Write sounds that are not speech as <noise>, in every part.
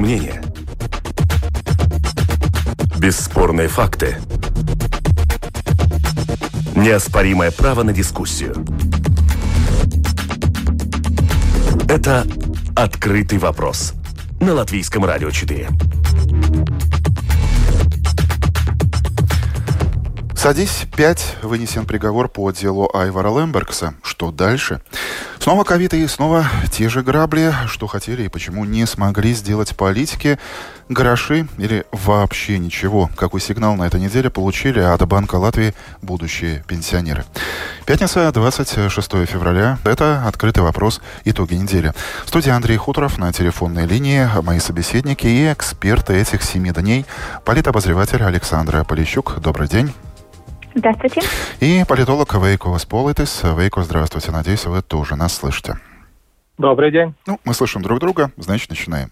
Экспертное мнение. Бесспорные факты. Неоспоримое право на дискуссию. Это «Открытый вопрос» на Латвийском радио 4. Садись, 5. Вынесен приговор по делу Айвара Лембергса. Что дальше? Снова ковид и снова те же грабли. Что хотели и почему не смогли сделать политики? Гроши или вообще ничего? Какой сигнал на этой неделе получили от Банка Латвии будущие пенсионеры? Пятница, 26 февраля. Это «Открытый вопрос. Итоги недели». Студия Андрей Хуторов на телефонной линии. Мои собеседники и эксперты этих семи дней. Политобозреватель Александра Полищук. Добрый день. Здравствуйте. И политолог Вейко Сполитис. Вейко, здравствуйте. Надеюсь, вы тоже нас слышите. Добрый день. Ну, мы слышим друг друга, значит, начинаем.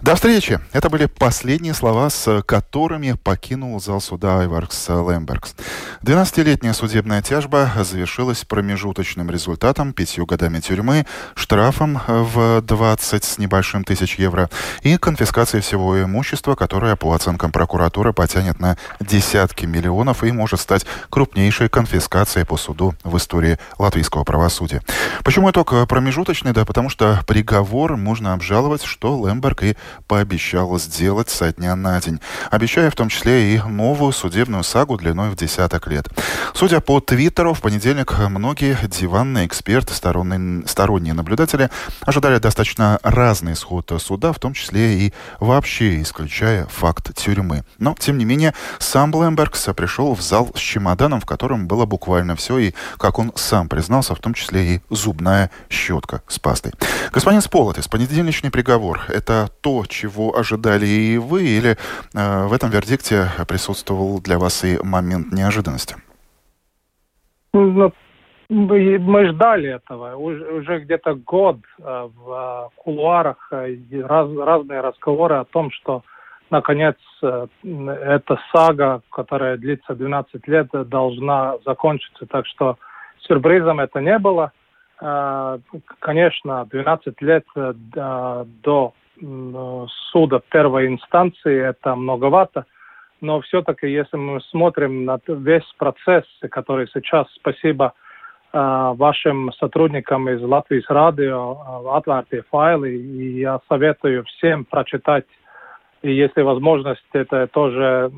До встречи. Это были последние слова, с которыми покинул зал суда Айваркс Лембергс. 12-летняя судебная тяжба завершилась промежуточным результатом, пятью годами тюрьмы, штрафом в 20 с небольшим тысяч евро и конфискацией всего имущества, которое, по оценкам прокуратуры, потянет на десятки миллионов и может стать крупнейшей конфискацией по суду в истории латвийского правосудия. Почему итог промежуточный? Да потому что приговор можно обжаловать, что Лемберг и пообещал сделать со дня на день, обещая в том числе и новую судебную сагу длиной в десяток лет. Судя по Твиттеру, в понедельник многие диванные эксперты, сторонние, сторонние наблюдатели ожидали достаточно разный исход суда, в том числе и вообще исключая факт тюрьмы. Но, тем не менее, сам Блэмбергс пришел в зал с чемоданом, в котором было буквально все, и, как он сам признался, в том числе и зубная щетка с пастой. Господин Сполотис, понедельничный приговор – это то, чего ожидали и вы, или э, в этом вердикте присутствовал для вас и момент неожиданности? Ну, мы ждали этого. Уже где-то год э, в э, кулуарах э, раз, разные разговоры о том, что наконец эта сага, которая длится 12 лет, должна закончиться. Так что сюрпризом это не было. Конечно, 12 лет до суда первой инстанции это многовато – но все-таки, если мы смотрим на весь процесс, который сейчас, спасибо э, вашим сотрудникам из Латвии радио, э, отвертые файлы, и я советую всем прочитать, и если возможность, это тоже,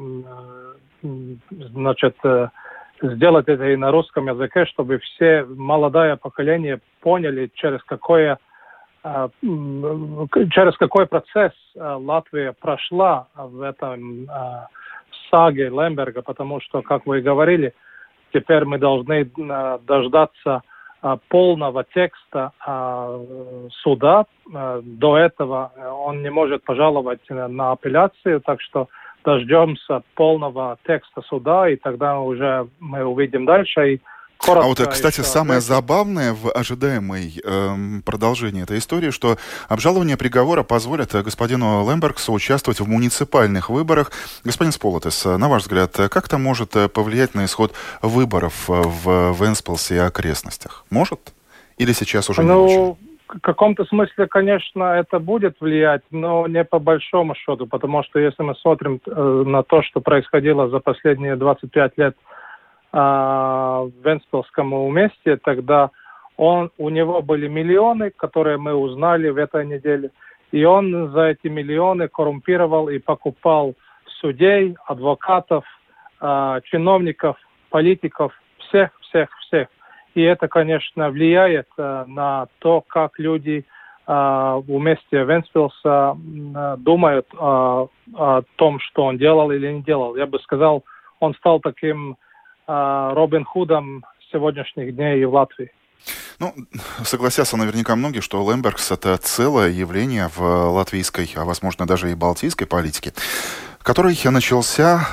э, значит, э, сделать это и на русском языке, чтобы все молодое поколение поняли, через какое э, через какой процесс э, Латвия прошла в этом саги Лемберга, потому что, как вы говорили, теперь мы должны э, дождаться э, полного текста э, суда. До этого он не может пожаловать на апелляцию, так что дождемся полного текста суда, и тогда уже мы увидим дальше. И Коротко а вот, кстати, самое забавное в ожидаемой э, продолжении этой истории, что обжалование приговора позволит господину Лембергсу участвовать в муниципальных выборах. Господин Сполотес, на ваш взгляд, как это может э, повлиять на исход выборов в Венспилсе и окрестностях? Может? Или сейчас уже ну, не очень? В каком-то смысле, конечно, это будет влиять, но не по большому счету, потому что если мы смотрим э, на то, что происходило за последние 25 лет в Венспилском уместе, тогда он, у него были миллионы, которые мы узнали в этой неделе, и он за эти миллионы коррумпировал и покупал судей, адвокатов, э, чиновников, политиков, всех, всех, всех. И это, конечно, влияет э, на то, как люди в месте Венспилса думают о том, что он делал или не делал. Я бы сказал, он стал таким а, Робин Худом сегодняшних дней и в Латвии. Ну, согласятся наверняка многие, что Лембергс – это целое явление в латвийской, а возможно даже и балтийской политике, который начался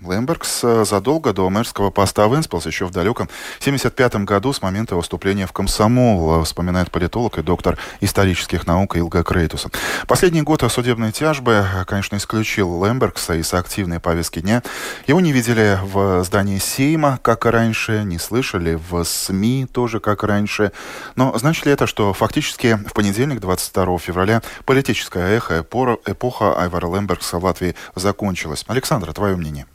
Лембергс э, задолго до мэрского поста в Энспилс, еще в далеком 1975 году, с момента выступления в комсомол, э, вспоминает политолог и доктор исторических наук Илга Крейтуса. Последний год судебной тяжбы, э, конечно, исключил Лембергса из активной повестки дня. Его не видели в здании Сейма, как и раньше, не слышали в СМИ тоже, как раньше. Но значит ли это, что фактически в понедельник, 22 февраля, политическое эхо, эпоха Айвара Лембергса в Латвии закончилась? Александра, твое мнение?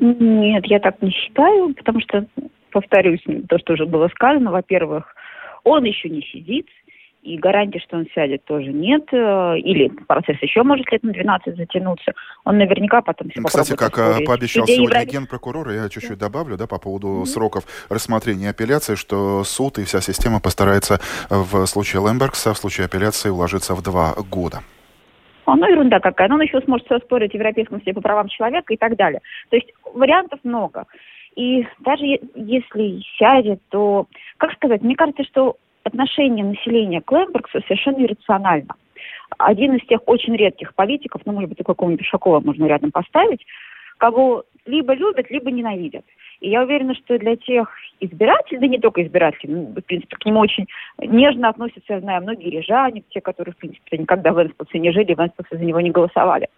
Нет, я так не считаю, потому что, повторюсь, то, что уже было сказано, во-первых, он еще не сидит, и гарантии, что он сядет, тоже нет. Э, или процесс еще может лет на 12 затянуться. Он наверняка потом все Кстати, как э, оспорить. пообещал Людей сегодня Евро... генпрокурор, я чуть-чуть добавлю да, по поводу mm-hmm. сроков рассмотрения апелляции, что суд и вся система постарается в случае Лембергса, в случае апелляции уложиться в два года. Ну, ерунда какая. Но он еще сможет все спорить в Европейском суде по правам человека и так далее. То есть вариантов много. И даже если сядет, то, как сказать, мне кажется, что отношение населения к Лембергсу совершенно иррационально. Один из тех очень редких политиков, ну, может быть, какого-нибудь Пешакова можно рядом поставить, кого либо любят, либо ненавидят. И я уверена, что для тех избирателей, да не только избирателей, ну, в принципе, к нему очень нежно относятся, я знаю, многие рижане, те, которые, в принципе, никогда в Энспилсе не жили, в Энспилсе за него не голосовали.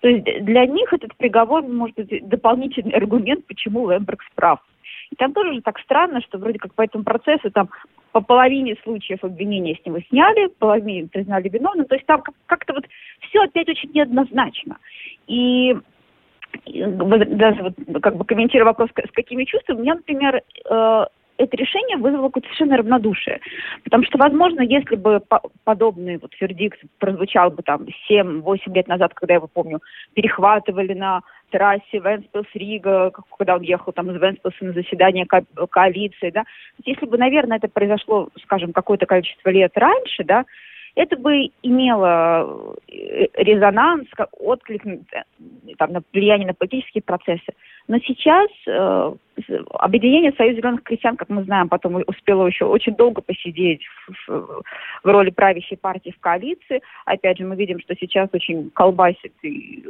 То есть для них этот приговор может быть дополнительный аргумент, почему Лембергс прав. И там тоже же так странно, что вроде как по этому процессу там по половине случаев обвинения с него сняли, половине признали виновным. То есть там как-то вот все опять очень неоднозначно. И даже вот как бы комментируя вопрос, с какими чувствами, у меня, например, э, это решение вызвало какое-то совершенно равнодушие. Потому что, возможно, если бы подобный вот вердикт прозвучал бы там 7-8 лет назад, когда я его помню, перехватывали на трассе Венспилс-Рига, когда он ехал там из Венспилса на заседание ко коалиции, да, если бы, наверное, это произошло, скажем, какое-то количество лет раньше, да, это бы имело э, резонанс, отклик э, там, на влияние на политические процессы. Но сейчас э, объединение Союза зеленых крестьян, как мы знаем, потом успело еще очень долго посидеть в, в, в роли правящей партии в коалиции. Опять же, мы видим, что сейчас очень колбасит и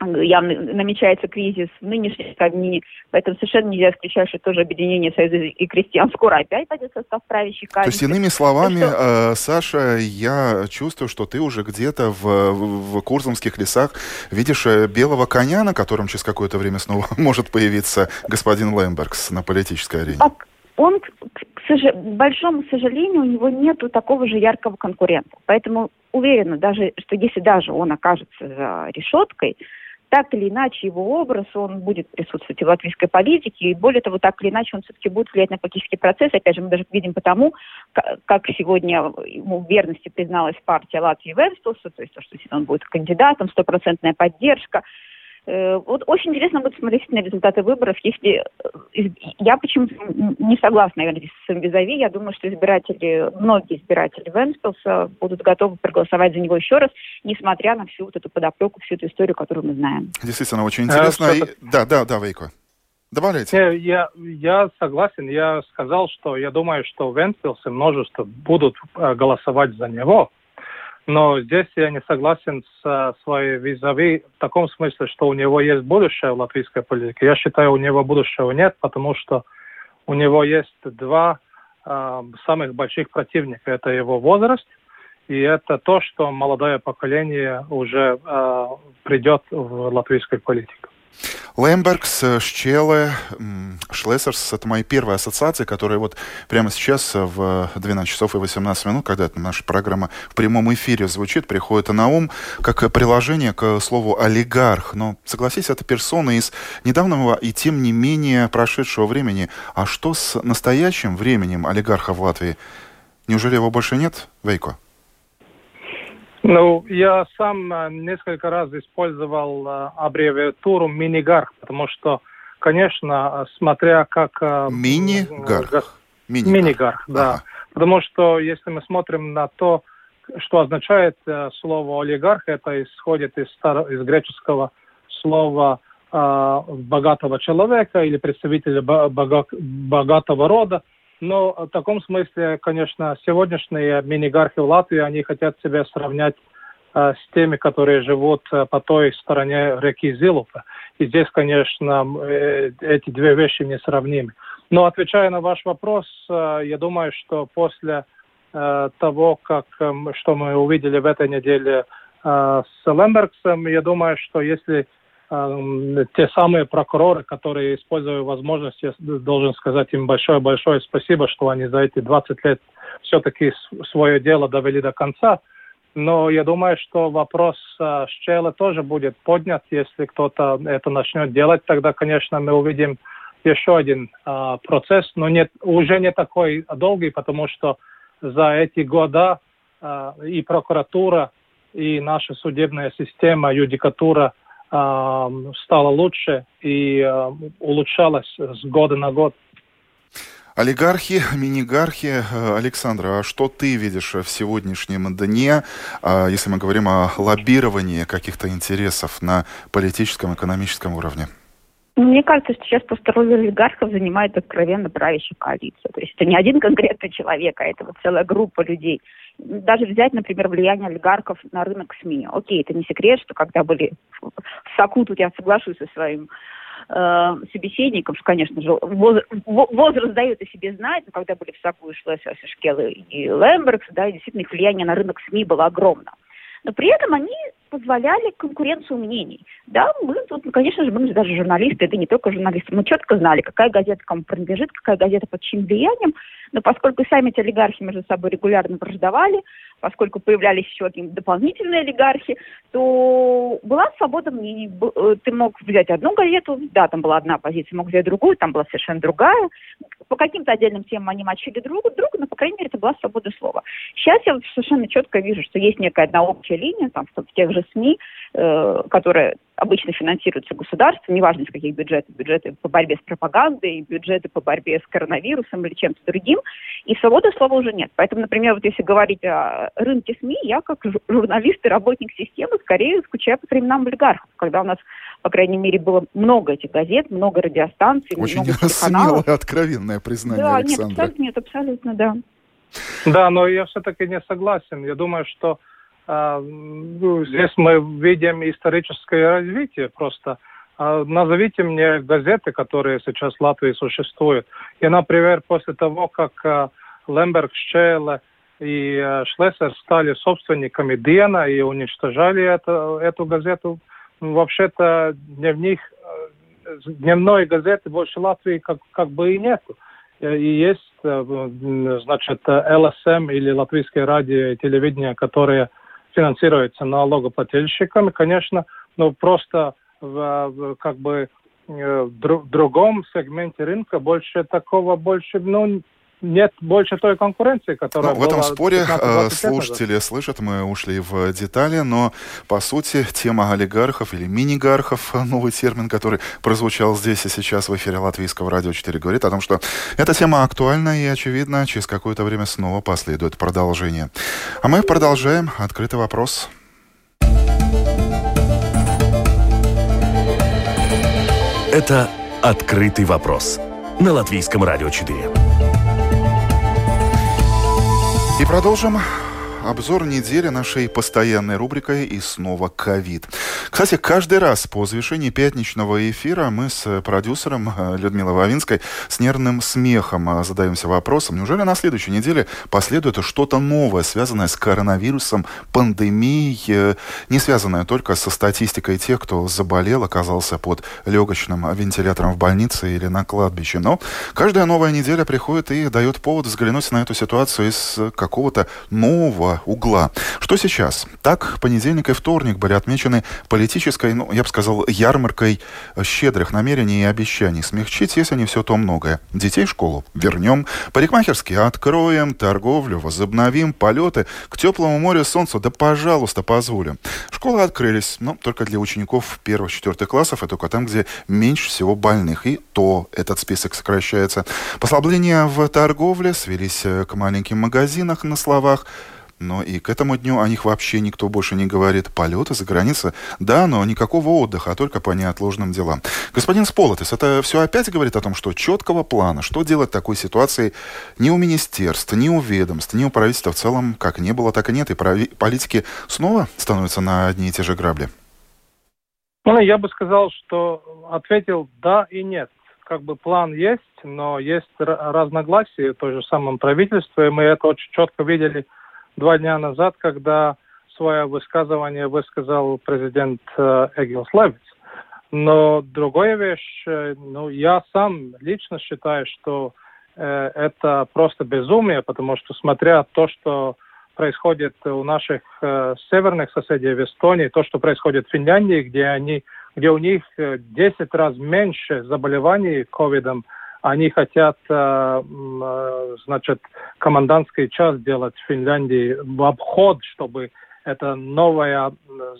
явно намечается кризис в нынешней стране, поэтому совершенно нельзя исключать, что тоже объединение Союза и крестьян скоро опять пойдет состав правящей коалиции. То есть, иными словами, что... э, Саша, я чувствую, что ты уже где-то в, в, Курзамских лесах видишь э, белого коня, на котором через какое-то время снова <laughs> может появиться господин Лембергс на политической арене. Так, он, к, к большому сожалению, у него нету такого же яркого конкурента. Поэтому уверена, даже, что если даже он окажется за решеткой, так или иначе его образ, он будет присутствовать в латвийской политике, и более того, так или иначе он все-таки будет влиять на политический процесс. Опять же, мы даже видим потому, как сегодня ему в верности призналась партия Латвии Венстелса, то есть то, что он будет кандидатом, стопроцентная поддержка. Э, вот очень интересно будет смотреть на результаты выборов, если э, я почему-то не согласна, наверное, с визави. Я думаю, что избиратели, многие избиратели Венспилса будут готовы проголосовать за него еще раз, несмотря на всю вот эту подоплеку, всю эту историю, которую мы знаем. Действительно, очень интересно. А, И... Да, да, да, Вейко. Добавляйте. Я, я согласен. Я сказал, что я думаю, что Венспилсы множество будут э, голосовать за него. Но здесь я не согласен с своей визави в таком смысле, что у него есть будущее в латвийской политике. Я считаю, у него будущего нет, потому что у него есть два э, самых больших противника. Это его возраст, и это то, что молодое поколение уже э, придет в латвийскую политику. Лембергс, Щеле, Шлессерс – это мои первые ассоциации, которые вот прямо сейчас в 12 часов и 18 минут, когда наша программа в прямом эфире звучит, приходит на ум как приложение к слову «олигарх». Но, согласись, это персона из недавнего и тем не менее прошедшего времени. А что с настоящим временем олигарха в Латвии? Неужели его больше нет, Вейко? Ну, я сам э, несколько раз использовал э, аббревиатуру мини-гарх, потому что, конечно, смотря как... Э, Мини-гарх. Мини-гарх, да. Ага. Потому что если мы смотрим на то, что означает слово олигарх, это исходит из, стар... из греческого слова э, богатого человека или представителя бога... богатого рода. Но в таком смысле, конечно, сегодняшние мини-гархи в Латвии, они хотят себя сравнять с теми, которые живут по той стороне реки Зилупа. И здесь, конечно, эти две вещи несравнимы. Но отвечая на ваш вопрос, я думаю, что после того, как, что мы увидели в этой неделе с Лембергсом, я думаю, что если те самые прокуроры, которые используют возможность, я должен сказать им большое-большое спасибо, что они за эти 20 лет все-таки свое дело довели до конца. Но я думаю, что вопрос э, Щела тоже будет поднят, если кто-то это начнет делать, тогда, конечно, мы увидим еще один э, процесс, но нет, уже не такой долгий, потому что за эти года э, и прокуратура, и наша судебная система, юдикатура – стало лучше и улучшалось с года на год. Олигархи, минигархи. Александр, а что ты видишь в сегодняшнем дне, а, если мы говорим о лоббировании каких-то интересов на политическом, экономическом уровне? Мне кажется, что сейчас просто роль олигархов занимает откровенно правящая коалиция. То есть это не один конкретный человек, а это вот целая группа людей. Даже взять, например, влияние олигархов на рынок СМИ. Окей, это не секрет, что когда были в САКУ, тут я соглашусь со своим э, собеседником, что, конечно же, возраст, возраст дает о себе знать, но когда были в САКУ и Шлессер, Шкел и Лембергс, да, действительно их влияние на рынок СМИ было огромно. Но при этом они позволяли конкуренцию мнений. Да, мы тут, ну, конечно же, мы даже журналисты, это не только журналисты, мы четко знали, какая газета кому принадлежит, какая газета под чьим влиянием, но поскольку сами эти олигархи между собой регулярно враждовали, поскольку появлялись еще какие-то дополнительные олигархи, то была свобода мнений. Э, ты мог взять одну газету, да, там была одна позиция, мог взять другую, там была совершенно другая. По каким-то отдельным темам они мочили друг друга, но, по крайней мере, это была свобода слова. Сейчас я совершенно четко вижу, что есть некая одна общая линия, там, в тех же СМИ, э, которая обычно финансируются государством, неважно из каких бюджетов, бюджеты по борьбе с пропагандой, бюджеты по борьбе с коронавирусом или чем-то другим, и свободы слова уже нет. Поэтому, например, вот если говорить о рынке СМИ, я как журналист и работник системы скорее скучаю по временам олигархов, когда у нас по крайней мере, было много этих газет, много радиостанций, Очень много смелое, откровенное признание да, Александра. Нет, абсолютно, нет, абсолютно, да. Да, но я все-таки не согласен. Я думаю, что здесь мы видим историческое развитие просто. А, назовите мне газеты, которые сейчас в Латвии существуют. И, например, после того, как а, Лемберг, Щеле и Шлессер стали собственниками Дена и уничтожали это, эту газету, ну, вообще-то дневник, дневной газеты больше Латвии как, как бы и нету. И есть, значит, ЛСМ или Латвийское радио и телевидение, которые финансируется налогоплательщиками, конечно, но просто в, в как бы э, в другом сегменте рынка больше такого больше, ну, нет больше той конкуренции, которая ну, В этом споре э, слушатели назад. слышат, мы ушли в детали, но по сути тема олигархов или мини-гархов, новый термин, который прозвучал здесь и сейчас в эфире Латвийского радио 4, говорит о том, что эта тема актуальна и, очевидно, через какое-то время снова последует продолжение. А мы продолжаем. Открытый вопрос. Это «Открытый вопрос» на Латвийском радио 4. И продолжим обзор недели нашей постоянной рубрикой «И снова ковид». Кстати, каждый раз по завершении пятничного эфира мы с продюсером э, Людмилой Вавинской с нервным смехом э, задаемся вопросом, неужели на следующей неделе последует что-то новое, связанное с коронавирусом, пандемией, э, не связанное только со статистикой тех, кто заболел, оказался под легочным вентилятором в больнице или на кладбище. Но каждая новая неделя приходит и дает повод взглянуть на эту ситуацию из какого-то нового угла. Что сейчас? Так, понедельник и вторник были отмечены политической, ну, я бы сказал, ярмаркой щедрых намерений и обещаний. Смягчить, если не все, то многое. Детей в школу вернем, парикмахерские откроем, торговлю возобновим, полеты к теплому морю, солнцу, да пожалуйста, позволим. Школы открылись, но только для учеников первых-четвертых классов, и только там, где меньше всего больных. И то этот список сокращается. Послабления в торговле свелись к маленьким магазинам на словах, но и к этому дню о них вообще никто больше не говорит. Полеты за границей, да, но никакого отдыха, а только по неотложным делам. Господин Сполотис, это все опять говорит о том, что четкого плана, что делать в такой ситуации ни у министерств, ни у ведомств, ни у правительства в целом, как не было, так и нет, и политики снова становятся на одни и те же грабли. Ну, я бы сказал, что ответил да и нет. Как бы план есть, но есть разногласия в той же самом правительстве. Мы это очень четко видели два дня назад, когда свое высказывание высказал президент э, Эгил Славиц. Но другая вещь, э, ну, я сам лично считаю, что э, это просто безумие, потому что смотря то, что происходит у наших э, северных соседей в Эстонии, то, что происходит в Финляндии, где они, где у них 10 э, раз меньше заболеваний ковидом, они хотят, э, э, значит, комендантский час делать в Финляндии в обход, чтобы это новая,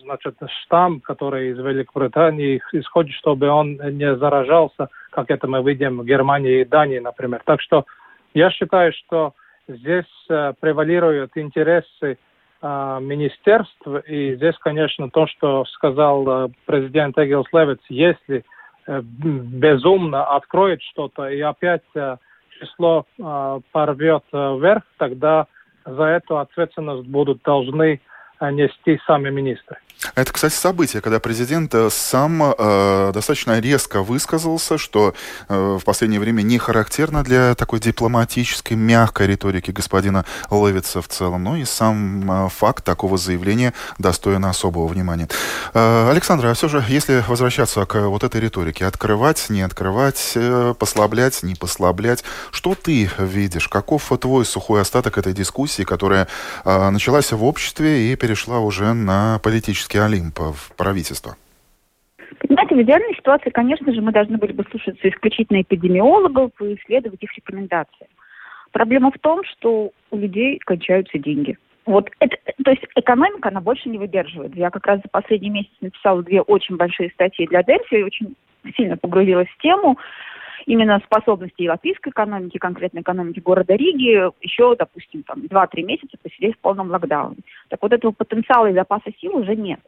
значит, штамм, который из Великобритании исходит, чтобы он не заражался, как это мы видим в Германии и Дании, например. Так что я считаю, что Здесь э, превалируют интересы министерств, и здесь, конечно, то, что сказал президент Эгилс Левиц, если безумно откроет что-то и опять э, число э, порвет э, вверх, тогда за эту ответственность будут должны нести сами министры. Это, кстати, событие, когда президент э, сам э, достаточно резко высказался, что э, в последнее время не характерно для такой дипломатической, мягкой риторики господина Левица в целом. Но и сам э, факт такого заявления достоин особого внимания. Э, Александр, а все же, если возвращаться к вот этой риторике, открывать, не открывать, э, послаблять, не послаблять, что ты видишь? Каков твой сухой остаток этой дискуссии, которая э, началась в обществе и перешла уже на политический Олимп в правительство? Понимаете, в идеальной ситуации, конечно же, мы должны были бы слушаться исключительно эпидемиологов и исследовать их рекомендации. Проблема в том, что у людей кончаются деньги. Вот это, то есть экономика, она больше не выдерживает. Я как раз за последний месяц написала две очень большие статьи для Дельфи, очень сильно погрузилась в тему именно способности европейской экономики, конкретно экономики города Риги, еще, допустим, там 2-3 месяца посидеть в полном локдауне. Так вот этого потенциала и запаса сил уже нет.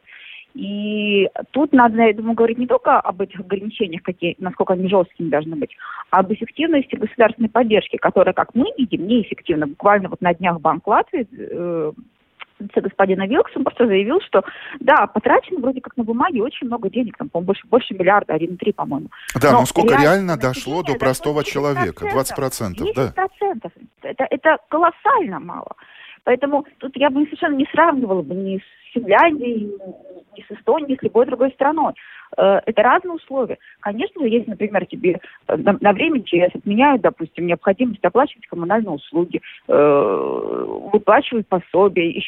И тут надо, я думаю, говорить не только об этих ограничениях, какие, насколько они жесткими должны быть, а об эффективности государственной поддержки, которая, как мы видим, неэффективна. Буквально вот на днях Банк Латвии э, господина Вилксом просто заявил, что да, потрачено вроде как на бумаге очень много денег, там, по-моему, больше, больше миллиарда, 1,3, по-моему. Да, но, но сколько реально, реально дошло до простого человека? 20%, 20% да? 10%. Это, это колоссально мало. Поэтому тут я бы совершенно не сравнивала бы ни с Финляндией, ни с Эстонией, ни с любой другой страной. Э, это разные условия. Конечно если, например, тебе э, на, время ЧС отменяют, допустим, необходимость оплачивать коммунальные услуги, э, выплачивать пособие,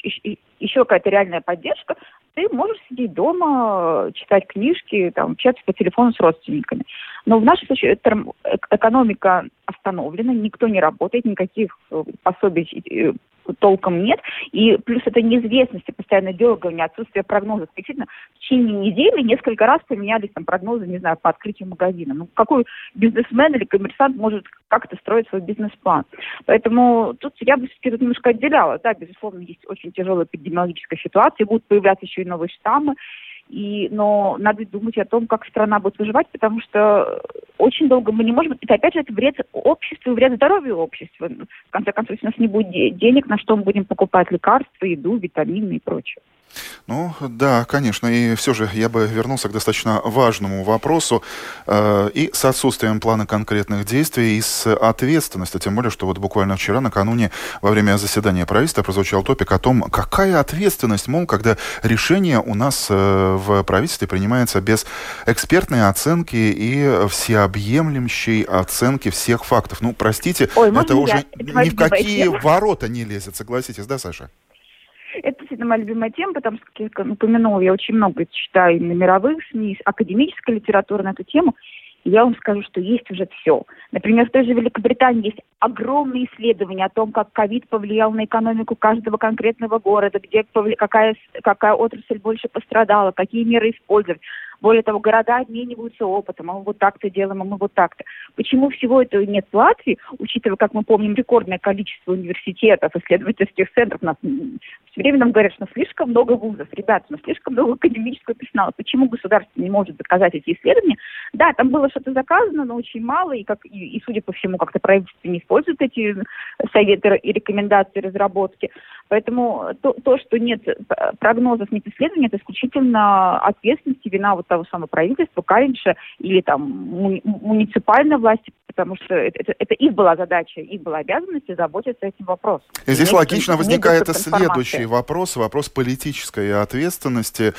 еще какая-то реальная поддержка, ты можешь сидеть дома, читать книжки, там, общаться по телефону с родственниками. Но в нашем случае экономика остановлена, никто не работает, никаких пособий толком нет. И плюс это неизвестность, постоянное дергание, отсутствие прогнозов. Действительно, в течение недели несколько раз поменялись там прогнозы, не знаю, по открытию магазина. Ну, какой бизнесмен или коммерсант может как-то строить свой бизнес-план? Поэтому тут я бы все-таки немножко отделяла. Да, безусловно, есть очень тяжелая эпидемиологическая ситуация, будут появляться еще и новые штаммы. И, но надо думать о том, как страна будет выживать, потому что очень долго мы не можем... Это опять же это вред обществу, вред здоровью общества. В конце концов, у нас не будет денег, на что мы будем покупать лекарства, еду, витамины и прочее. Ну, да, конечно. И все же я бы вернулся к достаточно важному вопросу. Э, и с отсутствием плана конкретных действий, и с ответственностью. Тем более, что вот буквально вчера, накануне, во время заседания правительства прозвучал топик о том, какая ответственность, мол, когда решение у нас э, в правительстве принимается без экспертной оценки и всеобъемлющей оценки всех фактов. Ну, простите, Ой, это уже я? ни в какие ворота не лезет, согласитесь, да, Саша? Это действительно моя любимая тема, потому что, как я упомянула, я очень много читаю на мировых СМИ, академической литературы на эту тему. И я вам скажу, что есть уже все. Например, в той же Великобритании есть огромные исследования о том, как ковид повлиял на экономику каждого конкретного города, где какая, какая отрасль больше пострадала, какие меры использовать. Более того, города обмениваются опытом, а мы вот так-то делаем, а мы вот так-то. Почему всего этого нет в Латвии, учитывая, как мы помним, рекордное количество университетов, исследовательских центров, нас все время нам говорят, что слишком много вузов, ребята, но слишком много академического персонала. Почему государство не может заказать эти исследования? Да, там было что-то заказано, но очень мало, и, как, и, и судя по всему, как-то правительство не использует эти советы и рекомендации разработки. Поэтому то, то, что нет прогнозов, нет исследований, это исключительно ответственность и вина вот того самого правительства, Каринша или там муниципальной власти, потому что это, это, это их была задача, их была обязанность заботиться этим вопросом. И здесь и логично возникает следующий вопрос, вопрос политической ответственности.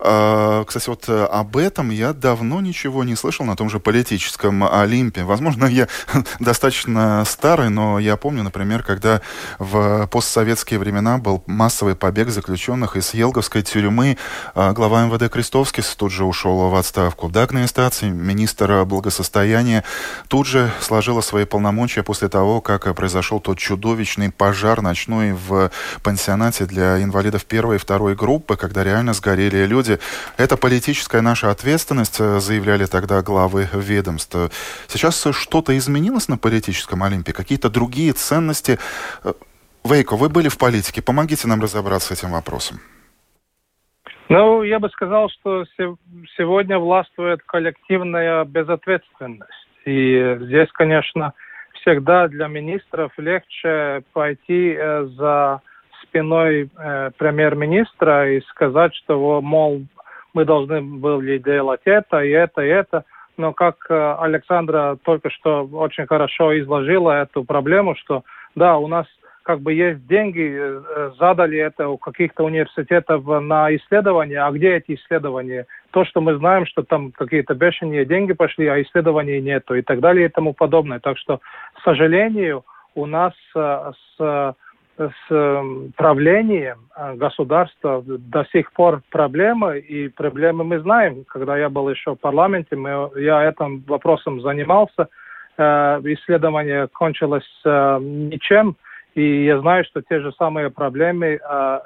А, кстати, вот об этом я давно ничего не слышал на том же политическом Олимпе. Возможно, я <laughs> достаточно старый, но я помню, например, когда в постсоветские времена был массовый побег заключенных из Елговской тюрьмы, а, глава МВД Крестовский тут же ушел в отставку. Дагная стация, министр благосостояния, тут же сложила свои полномочия после того, как произошел тот чудовищный пожар ночной в пансионате для инвалидов первой и второй группы, когда реально сгорели люди. Это политическая наша ответственность, заявляли тогда главы ведомств. Сейчас что-то изменилось на политическом Олимпе? Какие-то другие ценности? Э, Вейко, вы были в политике. Помогите нам разобраться с этим вопросом. Ну, я бы сказал, что сегодня властвует коллективная безответственность. И здесь, конечно, всегда для министров легче пойти э, за спиной э, премьер-министра и сказать, что, мол, мы должны были делать это и это и это. Но как э, Александра только что очень хорошо изложила эту проблему, что да, у нас как бы есть деньги, э, задали это у каких-то университетов на исследования, а где эти исследования? То, что мы знаем, что там какие-то бешеные деньги пошли, а исследований нету и так далее и тому подобное. Так что, к сожалению, у нас э, с, с правлением э, государства до сих пор проблемы, и проблемы мы знаем. Когда я был еще в парламенте, мы, я этим вопросом занимался, исследование кончилось ничем, и я знаю, что те же самые проблемы, а,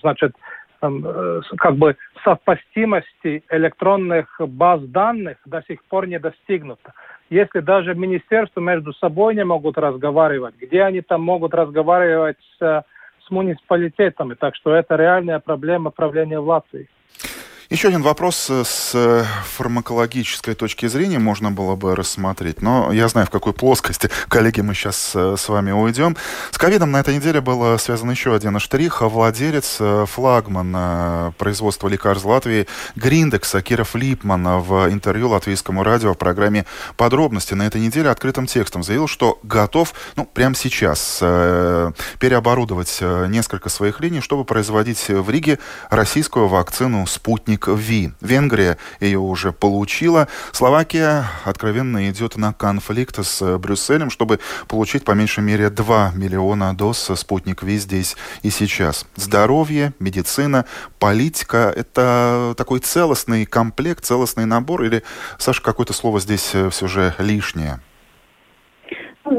значит, э, как бы совместимости электронных баз данных до сих пор не достигнуто. Если даже министерства между собой не могут разговаривать, где они там могут разговаривать с, с муниципалитетами? Так что это реальная проблема правления в. Еще один вопрос э, с э, фармакологической точки зрения можно было бы рассмотреть, но я знаю, в какой плоскости, <laughs> коллеги, мы сейчас э, с вами уйдем. С ковидом на этой неделе был связан еще один штрих. Владелец, флагман производства лекарств Латвии Гриндекса Киров Липман в интервью латвийскому радио в программе «Подробности» на этой неделе открытым текстом заявил, что готов, ну, прямо сейчас переоборудовать несколько своих линий, чтобы производить в Риге российскую вакцину «Спутник спутник Ви. Венгрия ее уже получила. Словакия откровенно идет на конфликт с Брюсселем, чтобы получить по меньшей мере 2 миллиона доз спутник Ви здесь и сейчас. Здоровье, медицина, политика – это такой целостный комплект, целостный набор? Или, Саша, какое-то слово здесь э, все же лишнее?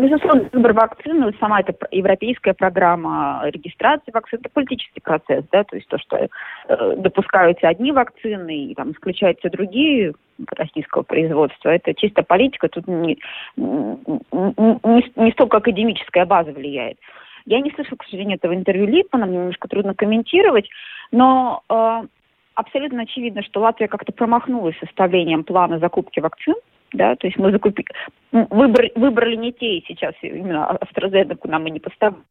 Безусловно, выбор вакцины, сама эта европейская программа регистрации вакцин, это политический процесс, да, то есть то, что э, допускаются одни вакцины и там исключаются другие российского производства, это чисто политика, тут не, не, не столько академическая база влияет. Я не слышала, к сожалению, этого интервью Липмана, мне немножко трудно комментировать, но э, абсолютно очевидно, что Латвия как-то промахнулась составлением плана закупки вакцин, да, то есть мы закупили, выбрали, выбрали не те, сейчас именно AstraZeneca нам и не поставили.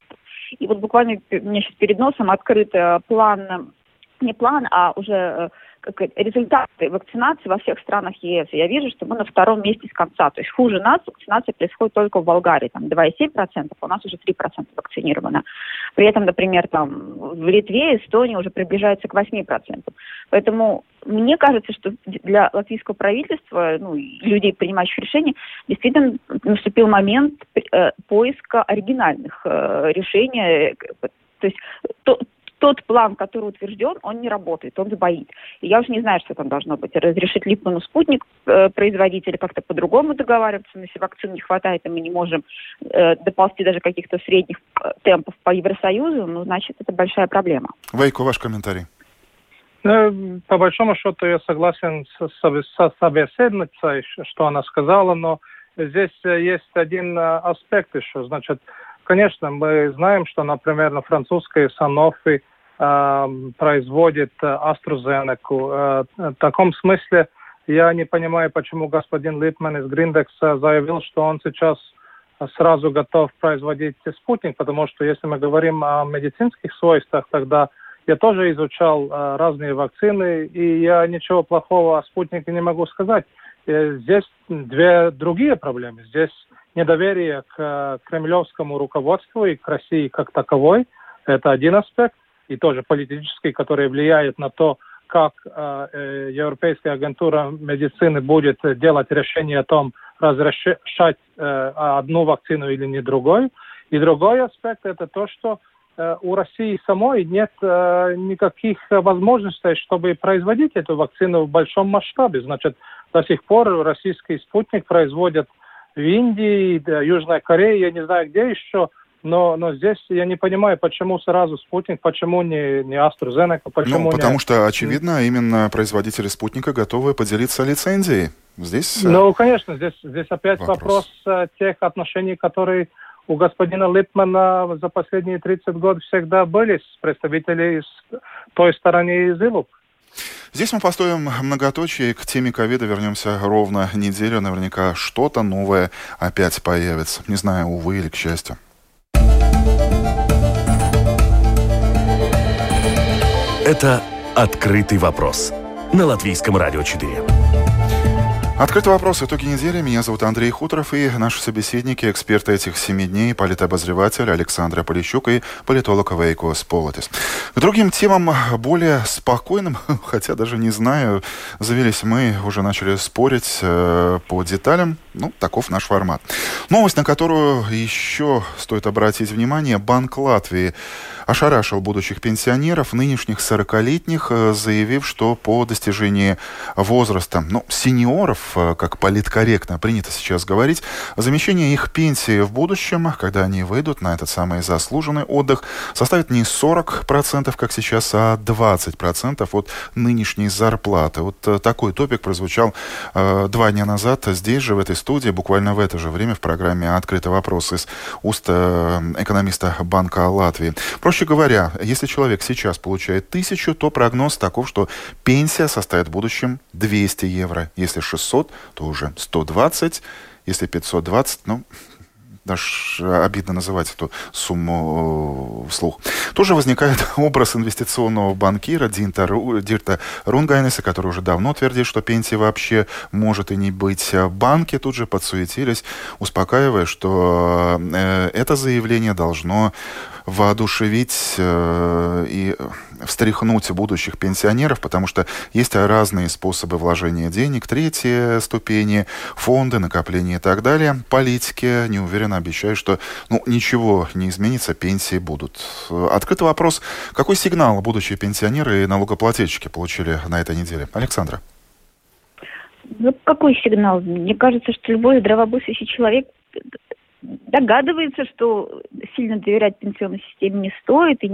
И вот буквально у меня сейчас перед носом открыт э, план, не план, а уже э, результаты вакцинации во всех странах ЕС. Я вижу, что мы на втором месте с конца. То есть хуже нас вакцинация происходит только в Болгарии. Там 2,7%, а у нас уже 3% вакцинировано. При этом, например, там в Литве, Эстонии уже приближается к 8%. Поэтому мне кажется, что для латвийского правительства, ну, людей, принимающих решения, действительно наступил момент э, поиска оригинальных э, решений. То есть то, тот план, который утвержден, он не работает, он сбоит. И я уже не знаю, что там должно быть. Разрешить Липману спутник э, производить или как-то по-другому договариваться. Но если вакцин не хватает, и мы не можем э, доползти даже каких-то средних э, темпов по Евросоюзу, ну, значит, это большая проблема. Вейко, ваш комментарий. Ну, по большому счету я согласен с, с собеседницей, что она сказала, но здесь есть один аспект еще. Значит, конечно, мы знаем, что, например, на французской Sanofi э, производит AstraZeneca. Э, в таком смысле я не понимаю, почему господин Липман из Гриндекса заявил, что он сейчас сразу готов производить спутник, потому что если мы говорим о медицинских свойствах, тогда я тоже изучал э, разные вакцины, и я ничего плохого о спутнике не могу сказать. Э, здесь две другие проблемы. Здесь недоверие к э, кремлевскому руководству и к России как таковой. Это один аспект, и тоже политический, который влияет на то, как э, э, Европейская агентура медицины будет делать решение о том, разрешать э, одну вакцину или не другой. И другой аспект это то, что э, у России самой нет э, никаких возможностей, чтобы производить эту вакцину в большом масштабе. Значит, до сих пор российский спутник производят в Индии, Южной Корее, я не знаю где еще – но, но здесь я не понимаю, почему сразу спутник, почему не, не AstraZeneca, почему ну, потому не... что, очевидно, именно производители спутника готовы поделиться лицензией. Здесь... Э, ну, конечно, здесь, здесь опять вопрос, вопрос э, тех отношений, которые у господина Липмана за последние 30 год всегда были с представителями с той стороны из ИЛУП. Здесь мы поставим многоточие и к теме ковида вернемся ровно неделю. Наверняка что-то новое опять появится. Не знаю, увы или к счастью. Это «Открытый вопрос» на Латвийском радио 4. Открытый вопрос. Итоги недели. Меня зовут Андрей Хуторов и наши собеседники, эксперты этих семи дней, политобозреватель Александра Полищук и политолог Вейкос Полотис. К другим темам, более спокойным, <laughs> хотя даже не знаю, завелись мы, уже начали спорить э, по деталям. Ну, таков наш формат. Новость, на которую еще стоит обратить внимание. Банк Латвии ошарашил будущих пенсионеров, нынешних 40-летних, э, заявив, что по достижении возраста, ну, сеньоров, э, как политкорректно принято сейчас говорить, замещение их пенсии в будущем, когда они выйдут на этот самый заслуженный отдых, составит не 40%, как сейчас, а 20% от нынешней зарплаты. Вот э, такой топик прозвучал э, два дня назад здесь же, в этой студии, буквально в это же время в программе «Открытый вопрос» из уст экономиста Банка Латвии. Проще говоря, если человек сейчас получает тысячу, то прогноз таков, что пенсия составит в будущем 200 евро. Если 600, то уже 120. Если 520, ну, даже обидно называть эту сумму э, вслух. Тоже возникает <laughs> образ инвестиционного банкира Динта, Дирта Рунгайнеса, который уже давно твердит, что пенсии вообще может и не быть. Банки тут же подсуетились, успокаивая, что э, это заявление должно воодушевить э, и встряхнуть будущих пенсионеров, потому что есть разные способы вложения денег. Третья ступени, фонды, накопления и так далее. Политики неуверенно обещают, что ну, ничего не изменится, пенсии будут. Открытый вопрос, какой сигнал будущие пенсионеры и налогоплательщики получили на этой неделе? Александра. Ну, какой сигнал? Мне кажется, что любой здравомыслящий человек догадывается, что сильно доверять пенсионной системе не стоит, и,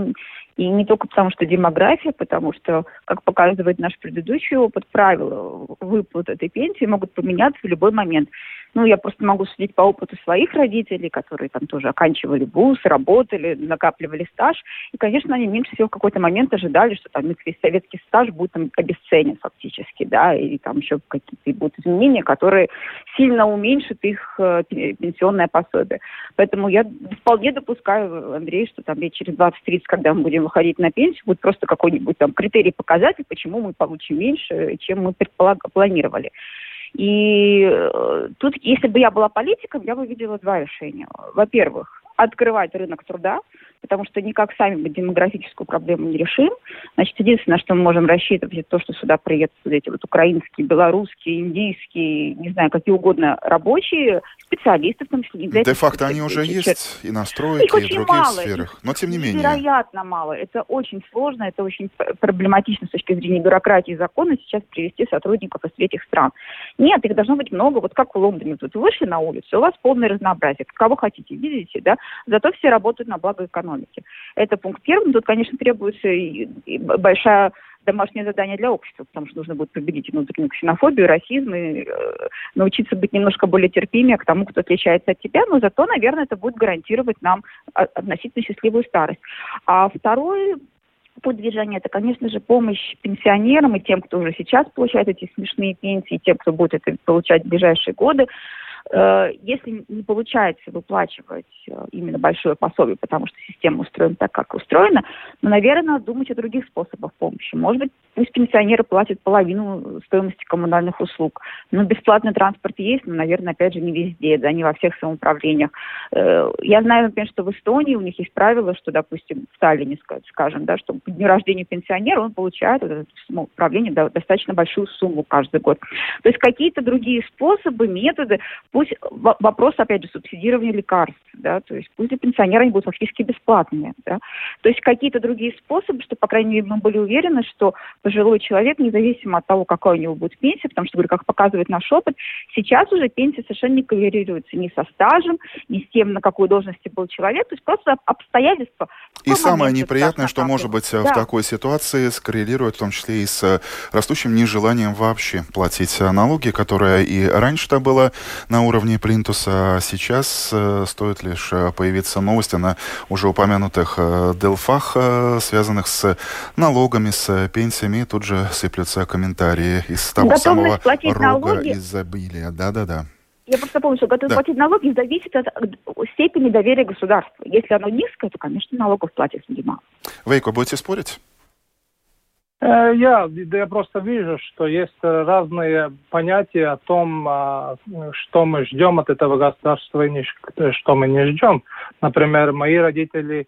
и не только потому, что демография, потому что, как показывает наш предыдущий опыт, правила выплаты этой пенсии могут поменяться в любой момент. Ну, я просто могу судить по опыту своих родителей, которые там тоже оканчивали вуз, работали, накапливали стаж. И, конечно, они меньше всего в какой-то момент ожидали, что там их советский стаж будет там обесценен фактически, да, и там еще какие-то будут изменения, которые сильно уменьшат их э, пенсионное пособие. Поэтому я вполне допускаю, Андрей, что там лет через 20-30, когда мы будем выходить на пенсию, будет просто какой-нибудь там критерий показатель, почему мы получим меньше, чем мы предполаг... планировали. И э, тут, если бы я была политиком, я бы видела два решения. Во-первых, открывать рынок труда, потому что никак сами мы демографическую проблему не решим. Значит, единственное, на что мы можем рассчитывать, это то, что сюда приедут вот эти вот украинские, белорусские, индийские, не знаю, какие угодно рабочие, специалисты в том числе. Де-факто они уже есть и на стройке, и в других мало, сферах, но тем не менее. Невероятно мало. Это очень сложно, это очень проблематично с точки зрения бюрократии и закона сейчас привести сотрудников из третьих стран. Нет, их должно быть много. Вот как в Лондоне. Тут вышли на улицу, у вас полное разнообразие. Кого хотите, видите, да? Зато все работают на благо экономики экономики. Это пункт первый. Тут, конечно, требуется и, и большая домашнее задание для общества, потому что нужно будет победить внутреннюю ксенофобию, расизм и э, научиться быть немножко более терпимее к тому, кто отличается от тебя, но зато, наверное, это будет гарантировать нам относительно счастливую старость. А второй путь движения – это, конечно же, помощь пенсионерам и тем, кто уже сейчас получает эти смешные пенсии, и тем, кто будет это получать в ближайшие годы. Э, если не получается выплачивать э, именно большое пособие, потому что система устроена так, как устроена, ну, наверное, думать о других способах помощи. Может быть, пусть пенсионеры платят половину стоимости коммунальных услуг. Ну, бесплатный транспорт есть, но, наверное, опять же, не везде, да, не во всех самоуправлениях. Э, я знаю, например, что в Эстонии у них есть правило, что, допустим, в Сталине, скажем, да, что по дню рождения пенсионера он получает вот самоуправление достаточно большую сумму каждый год. То есть какие-то другие способы, методы, Пусть вопрос, опять же, субсидирования лекарств, да, то есть пусть для пенсионера они будут фактически бесплатными, да. То есть какие-то другие способы, чтобы, по крайней мере, мы были уверены, что пожилой человек, независимо от того, какая у него будет пенсия, потому что, говорю, как показывает наш опыт, сейчас уже пенсия совершенно не коррелируется ни со стажем, ни с тем, на какой должности был человек, то есть просто обстоятельства. И самое неприятное, что может быть э, да. в такой ситуации, скоррелирует в том числе и с э, растущим нежеланием вообще платить налоги, которое и раньше-то было на уровне плинтуса. А сейчас э, стоит лишь э, появиться новости на уже упомянутых э, делфах, связанных с налогами, с пенсиями. Тут же сыплются комментарии из того Готовность самого рога налоги. изобилия. Да-да-да. Я просто помню, что готовность да. платить налоги зависит от степени доверия государства. Если оно низкое, то, конечно, налогов платить не мало. Вейко, будете спорить? Э, я, я просто вижу, что есть разные понятия о том, а, что мы ждем от этого государства и что мы не ждем. Например, мои родители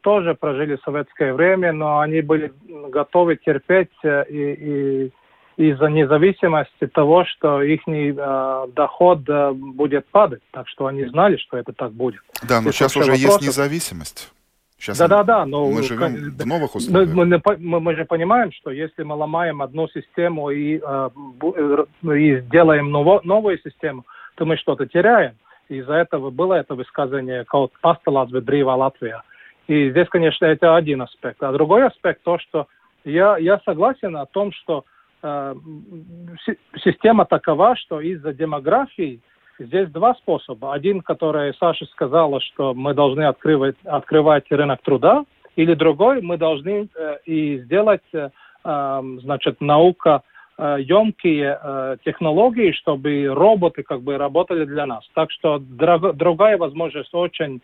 тоже прожили советское время, но они были готовы терпеть э, и, и из-за независимости того, что их э, доход э, будет падать. Так что они знали, что это так будет. Да, но сейчас уже вопросов... есть независимость. Сейчас да, да, да, но мы живем в новых условиях. Мы, мы, мы же понимаем, что если мы ломаем одну систему и, э, э, и сделаем ново, новую систему, то мы что-то теряем. Из-за этого было это высказывание «Kaut pastalās, bet brīvā Латвия». И здесь, конечно, это один аспект. А другой аспект то, что я, я согласен о том, что э, система такова, что из-за демографии Здесь два способа. Один, который Саша сказала, что мы должны открывать, открывать рынок труда, или другой, мы должны э, и сделать, э, э, значит, наука э, емкие э, технологии, чтобы роботы как бы работали для нас. Так что друг, другая возможность очень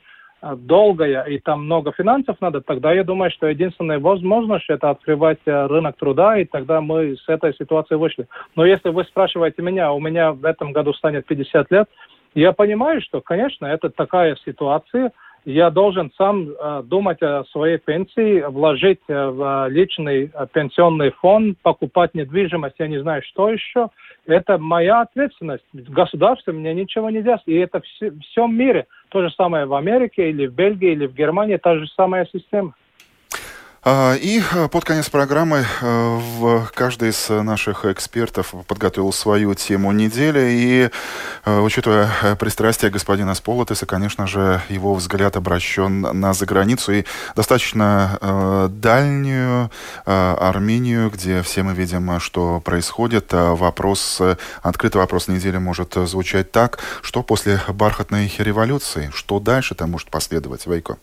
долгая и там много финансов надо, тогда я думаю, что единственная возможность это открывать э, рынок труда, и тогда мы с этой ситуации вышли. Но если вы спрашиваете меня, у меня в этом году станет 50 лет, я понимаю, что, конечно, это такая ситуация, я должен сам э, думать о своей пенсии, вложить э, в личный э, пенсионный фонд, покупать недвижимость, я не знаю, что еще. Это моя ответственность. Государство мне ничего не даст. И это в всем мире. То же самое в Америке или в Бельгии или в Германии, та же самая система. А, и а, под конец программы а, каждый из наших экспертов подготовил свою тему недели. И, учитывая пристрастие господина Сполотеса, конечно же, его взгляд обращен на заграницу и достаточно дальнюю Армению, где все мы видим, что происходит. Вопрос, открытый вопрос недели может звучать так, что после бархатной революции, что дальше-то может последовать, Вейко?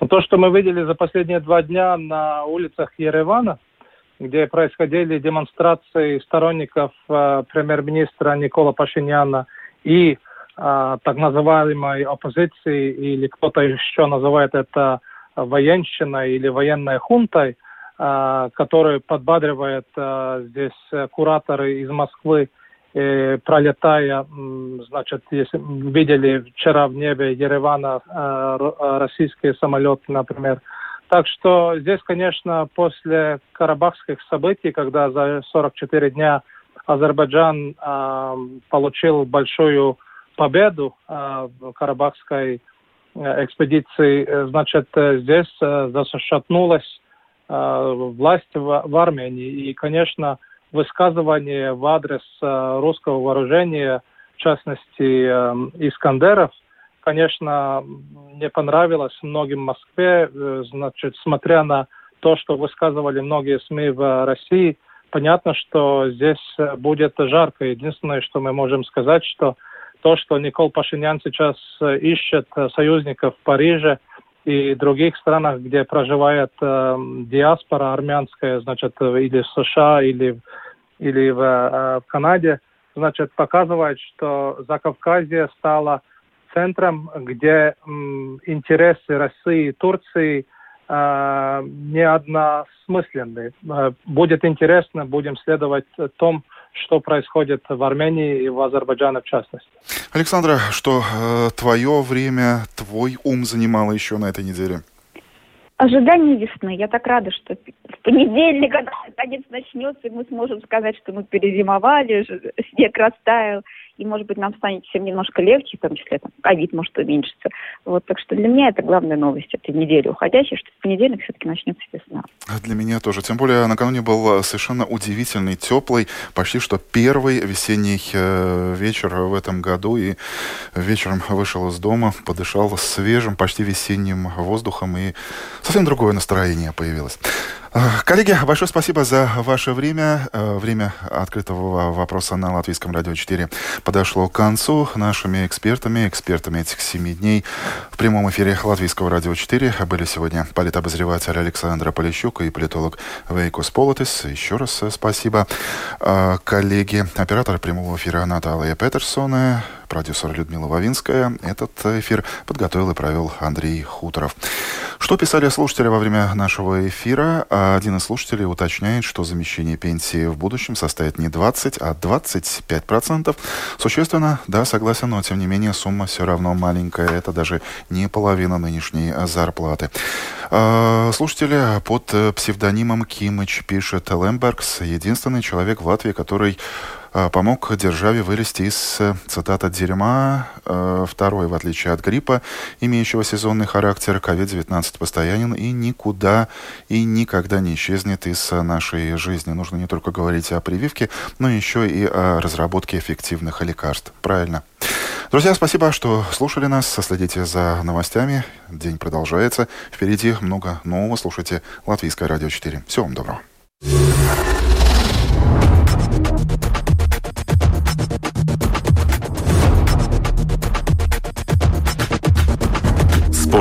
Но то, что мы видели за последние два дня на улицах Еревана, где происходили демонстрации сторонников э, премьер-министра Никола Пашиняна и э, так называемой оппозиции, или кто-то еще называет это военщиной или военной хунтой, э, который подбадривает э, здесь кураторы из Москвы, э, пролетая, значит, если видели вчера в небе Еревана э, российские самолеты, например. Так что здесь, конечно, после карабахских событий, когда за 44 дня Азербайджан э, получил большую победу э, в карабахской э, экспедиции, э, значит, здесь э, зашатнулась э, власть в, в Армении. И, конечно, высказывания в адрес э, русского вооружения, в частности, э, Искандеров, конечно, не понравилось многим в Москве, значит, смотря на то, что высказывали многие СМИ в России, понятно, что здесь будет жарко. Единственное, что мы можем сказать, что то, что Никол Пашинян сейчас ищет союзников в Париже и других странах, где проживает э, диаспора армянская, значит, или в США, или, или в, э, в Канаде, значит, показывает, что Закавказье стало центром, где м, интересы России и Турции – э, не односмысленный. Э, будет интересно, будем следовать том, что происходит в Армении и в Азербайджане в частности. Александра, что э, твое время, твой ум занимало еще на этой неделе? Ожидание весны. Я так рада, что в понедельник, когда наконец начнется, и мы сможем сказать, что мы перезимовали, снег растаял, и, может быть, нам станет всем немножко легче, в том числе там, ковид может уменьшиться. Вот, так что для меня это главная новость этой недели уходящей, что в понедельник все-таки начнется весна. Для меня тоже. Тем более накануне был э, совершенно удивительный, теплый, почти что первый весенний э, вечер в этом году. И вечером вышел из дома, подышал свежим, почти весенним воздухом, и совсем другое настроение появилось. Коллеги, большое спасибо за ваше время. Э, время открытого вопроса на Латвийском радио 4 подошло к концу. Нашими экспертами, экспертами этих семи дней в прямом эфире Латвийского радио 4 были сегодня политобозреватель Александра Полищук и политолог Вейкус Политис. Еще раз спасибо. Э, коллеги, оператор прямого эфира Наталья Петерсона, продюсер Людмила Вавинская. Этот эфир подготовил и провел Андрей Хуторов. Что писали слушатели во время нашего эфира? Один из слушателей уточняет, что замещение пенсии в будущем составит не 20, а 25 процентов. Существенно, да, согласен, но тем не менее сумма все равно маленькая. Это даже не половина нынешней зарплаты. А, слушатели под псевдонимом Кимыч пишет Лэмбергс, единственный человек в Латвии, который а, помог державе вылезти из, э, цитата, дерьма. Э, второй, в отличие от гриппа, имеющего сезонный характер, COVID-19 постоянен и никуда и никогда не исчезнет из нашей жизни. Нужно не только говорить о прививке, но еще и о разработке эффективных лекарств. Правильно. Друзья, спасибо, что слушали нас. Следите за новостями. День продолжается. Впереди много нового. Слушайте Латвийское радио 4. Всего вам доброго.